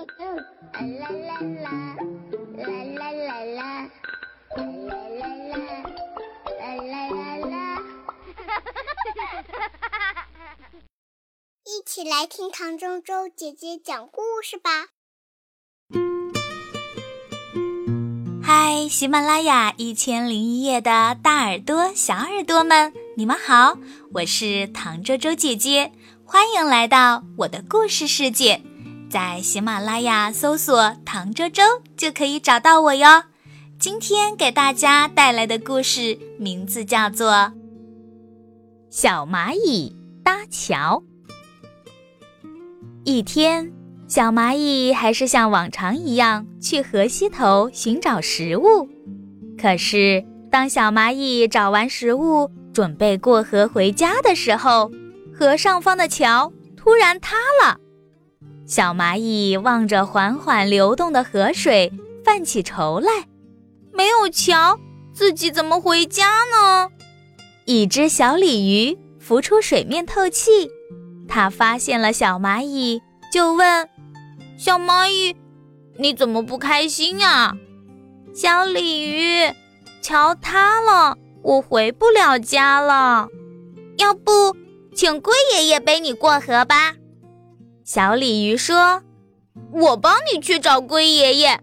啦啦啦啦啦啦啦啦啦啦啦啦哈哈！一起来听唐周周姐姐讲故事吧。嗨，喜马拉雅一千零一夜的大耳朵、小耳朵们，你们好，我是唐周周姐姐，欢迎来到我的故事世界。在喜马拉雅搜索“唐周周”就可以找到我哟。今天给大家带来的故事名字叫做《小蚂蚁搭桥》。一天，小蚂蚁还是像往常一样去河西头寻找食物。可是，当小蚂蚁找完食物，准备过河回家的时候，河上方的桥突然塌了。小蚂蚁望着缓缓流动的河水，犯起愁来。没有桥，自己怎么回家呢？一只小鲤鱼浮出水面透气，它发现了小蚂蚁，就问：“小蚂蚁，你怎么不开心呀？”小鲤鱼：“桥塌了，我回不了家了。要不，请龟爷爷背你过河吧。”小鲤鱼说：“我帮你去找龟爷爷。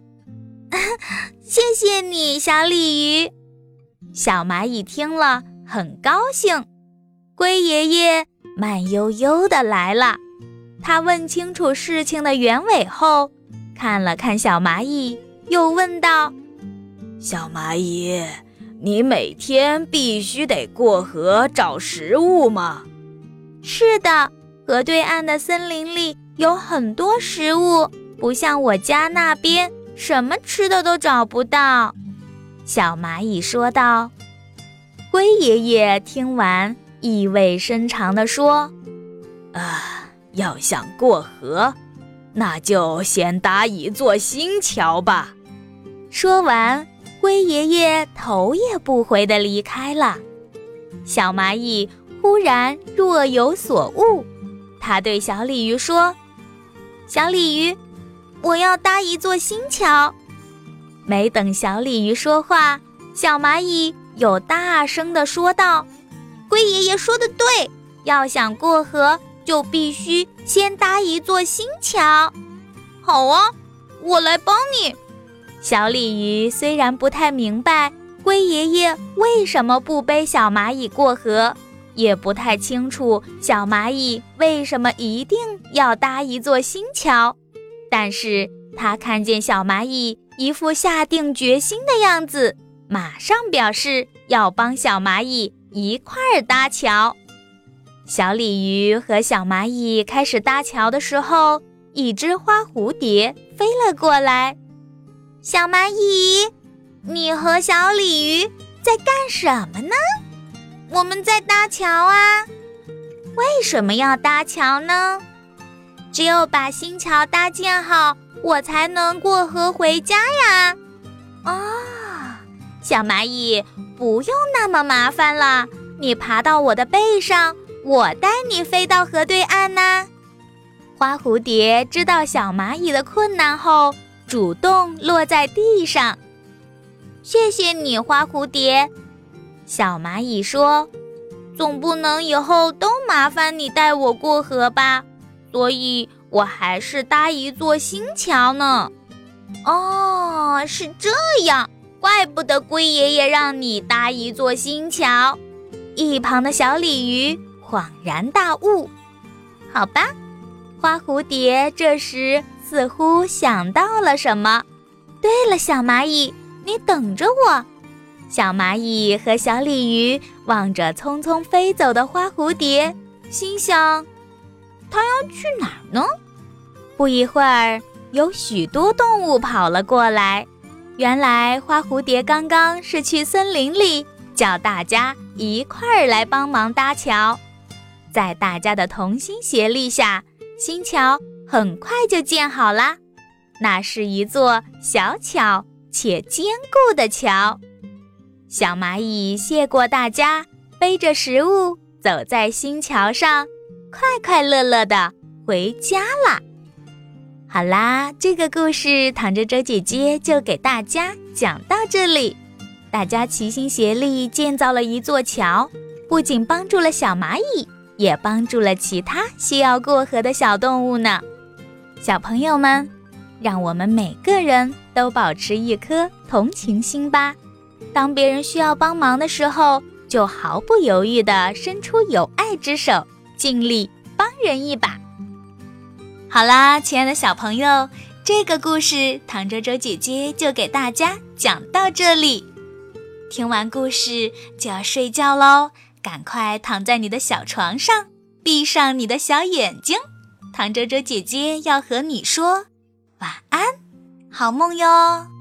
”谢谢你，小鲤鱼。小蚂蚁听了很高兴。龟爷爷慢悠悠地来了，他问清楚事情的原委后，看了看小蚂蚁，又问道：“小蚂蚁，你每天必须得过河找食物吗？”“是的。”河对岸的森林里有很多食物，不像我家那边什么吃的都找不到。”小蚂蚁说道。龟爷爷听完，意味深长地说：“啊，要想过河，那就先搭一座新桥吧。”说完，龟爷爷头也不回地离开了。小蚂蚁忽然若有所悟。他对小鲤鱼说：“小鲤鱼，我要搭一座新桥。”没等小鲤鱼说话，小蚂蚁又大声地说道：“龟爷爷说的对，要想过河，就必须先搭一座新桥。”好啊，我来帮你。小鲤鱼虽然不太明白龟爷爷为什么不背小蚂蚁过河。也不太清楚小蚂蚁为什么一定要搭一座新桥，但是他看见小蚂蚁一副下定决心的样子，马上表示要帮小蚂蚁一块搭桥。小鲤鱼和小蚂蚁开始搭桥的时候，一只花蝴蝶飞了过来。小蚂蚁，你和小鲤鱼在干什么呢？我们在搭桥啊！为什么要搭桥呢？只有把新桥搭建好，我才能过河回家呀！啊，小蚂蚁，不用那么麻烦了，你爬到我的背上，我带你飞到河对岸呢。花蝴蝶知道小蚂蚁的困难后，主动落在地上。谢谢你，花蝴蝶。小蚂蚁说：“总不能以后都麻烦你带我过河吧？所以我还是搭一座新桥呢。”哦，是这样，怪不得龟爷爷让你搭一座新桥。一旁的小鲤鱼恍然大悟：“好吧。”花蝴蝶这时似乎想到了什么。对了，小蚂蚁，你等着我。小蚂蚁和小鲤鱼望着匆匆飞走的花蝴蝶，心想：“它要去哪儿呢？”不一会儿，有许多动物跑了过来。原来，花蝴蝶刚刚是去森林里叫大家一块儿来帮忙搭桥。在大家的同心协力下，新桥很快就建好啦。那是一座小巧且坚固的桥。小蚂蚁谢过大家，背着食物走在新桥上，快快乐乐的回家啦。好啦，这个故事唐周周姐姐就给大家讲到这里。大家齐心协力建造了一座桥，不仅帮助了小蚂蚁，也帮助了其他需要过河的小动物呢。小朋友们，让我们每个人都保持一颗同情心吧。当别人需要帮忙的时候，就毫不犹豫地伸出友爱之手，尽力帮人一把。好啦，亲爱的小朋友，这个故事唐周周姐姐就给大家讲到这里。听完故事就要睡觉喽，赶快躺在你的小床上，闭上你的小眼睛。唐周周姐姐要和你说晚安，好梦哟。